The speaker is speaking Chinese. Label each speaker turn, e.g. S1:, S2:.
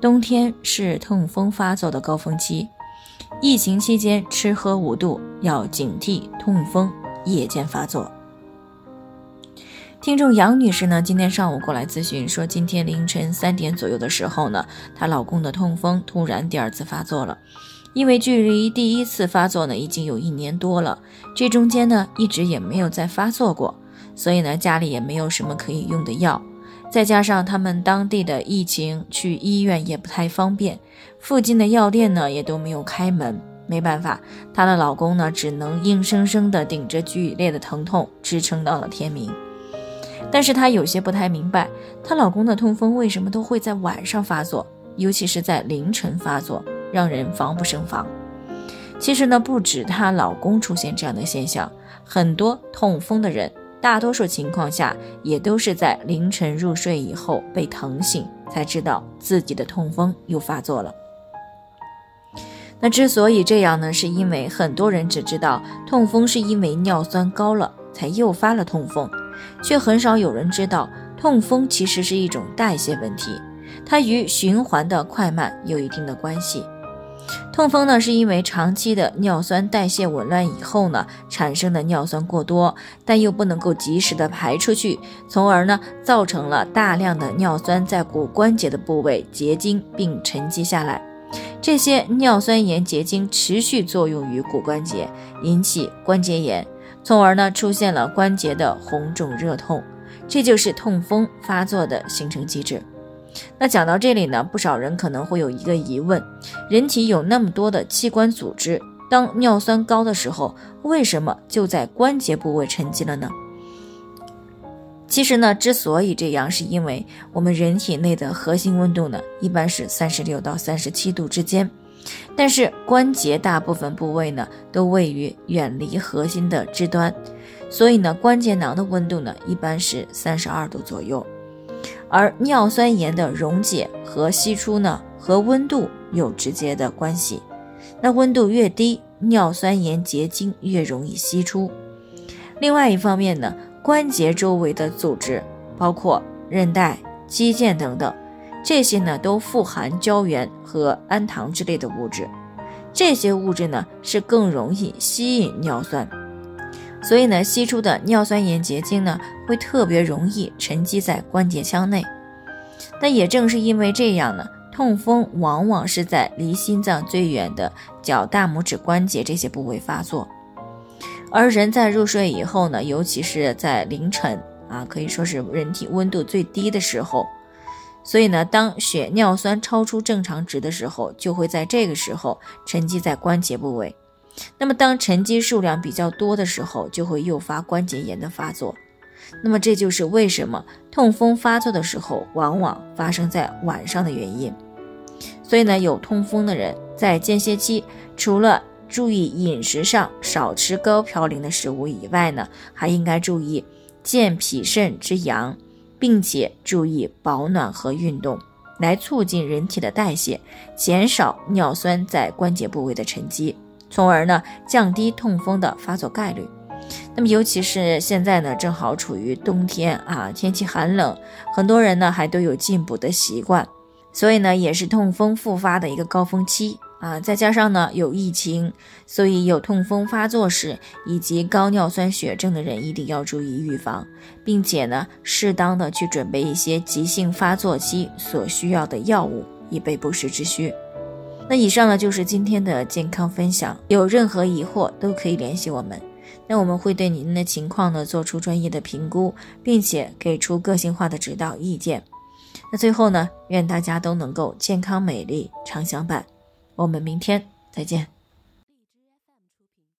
S1: 冬天是痛风发作的高峰期。疫情期间吃喝无度，要警惕痛风夜间发作。听众杨女士呢，今天上午过来咨询说，今天凌晨三点左右的时候呢，她老公的痛风突然第二次发作了。因为距离第一次发作呢已经有一年多了，这中间呢一直也没有再发作过，所以呢家里也没有什么可以用的药。再加上他们当地的疫情，去医院也不太方便，附近的药店呢也都没有开门。没办法，她的老公呢只能硬生生的顶着剧烈的疼痛支撑到了天明。但是她有些不太明白，她老公的痛风为什么都会在晚上发作，尤其是在凌晨发作，让人防不胜防。其实呢，不止她老公出现这样的现象，很多痛风的人。大多数情况下，也都是在凌晨入睡以后被疼醒，才知道自己的痛风又发作了。那之所以这样呢，是因为很多人只知道痛风是因为尿酸高了才诱发了痛风，却很少有人知道痛风其实是一种代谢问题，它与循环的快慢有一定的关系。痛风呢，是因为长期的尿酸代谢紊乱以后呢，产生的尿酸过多，但又不能够及时的排出去，从而呢，造成了大量的尿酸在骨关节的部位结晶并沉积下来。这些尿酸盐结晶持续作用于骨关节，引起关节炎，从而呢，出现了关节的红肿热痛，这就是痛风发作的形成机制。那讲到这里呢，不少人可能会有一个疑问：人体有那么多的器官组织，当尿酸高的时候，为什么就在关节部位沉积了呢？其实呢，之所以这样，是因为我们人体内的核心温度呢，一般是三十六到三十七度之间，但是关节大部分部位呢，都位于远离核心的肢端，所以呢，关节囊的温度呢，一般是三十二度左右。而尿酸盐的溶解和析出呢，和温度有直接的关系。那温度越低，尿酸盐结晶越容易析出。另外一方面呢，关节周围的组织，包括韧带、肌腱等等，这些呢都富含胶原和氨糖之类的物质。这些物质呢是更容易吸引尿酸。所以呢，析出的尿酸盐结晶呢，会特别容易沉积在关节腔内。那也正是因为这样呢，痛风往往是在离心脏最远的脚大拇指关节这些部位发作。而人在入睡以后呢，尤其是在凌晨啊，可以说是人体温度最低的时候。所以呢，当血尿酸超出正常值的时候，就会在这个时候沉积在关节部位。那么，当沉积数量比较多的时候，就会诱发关节炎的发作。那么，这就是为什么痛风发作的时候往往发生在晚上的原因。所以呢，有痛风的人在间歇期，除了注意饮食上少吃高嘌呤的食物以外呢，还应该注意健脾肾之阳，并且注意保暖和运动，来促进人体的代谢，减少尿酸在关节部位的沉积。从而呢，降低痛风的发作概率。那么，尤其是现在呢，正好处于冬天啊，天气寒冷，很多人呢还都有进补的习惯，所以呢，也是痛风复发的一个高峰期啊。再加上呢有疫情，所以有痛风发作时以及高尿酸血症的人一定要注意预防，并且呢，适当的去准备一些急性发作期所需要的药物，以备不时之需。那以上呢就是今天的健康分享，有任何疑惑都可以联系我们，那我们会对您的情况呢做出专业的评估，并且给出个性化的指导意见。那最后呢，愿大家都能够健康美丽常相伴，我们明天再见。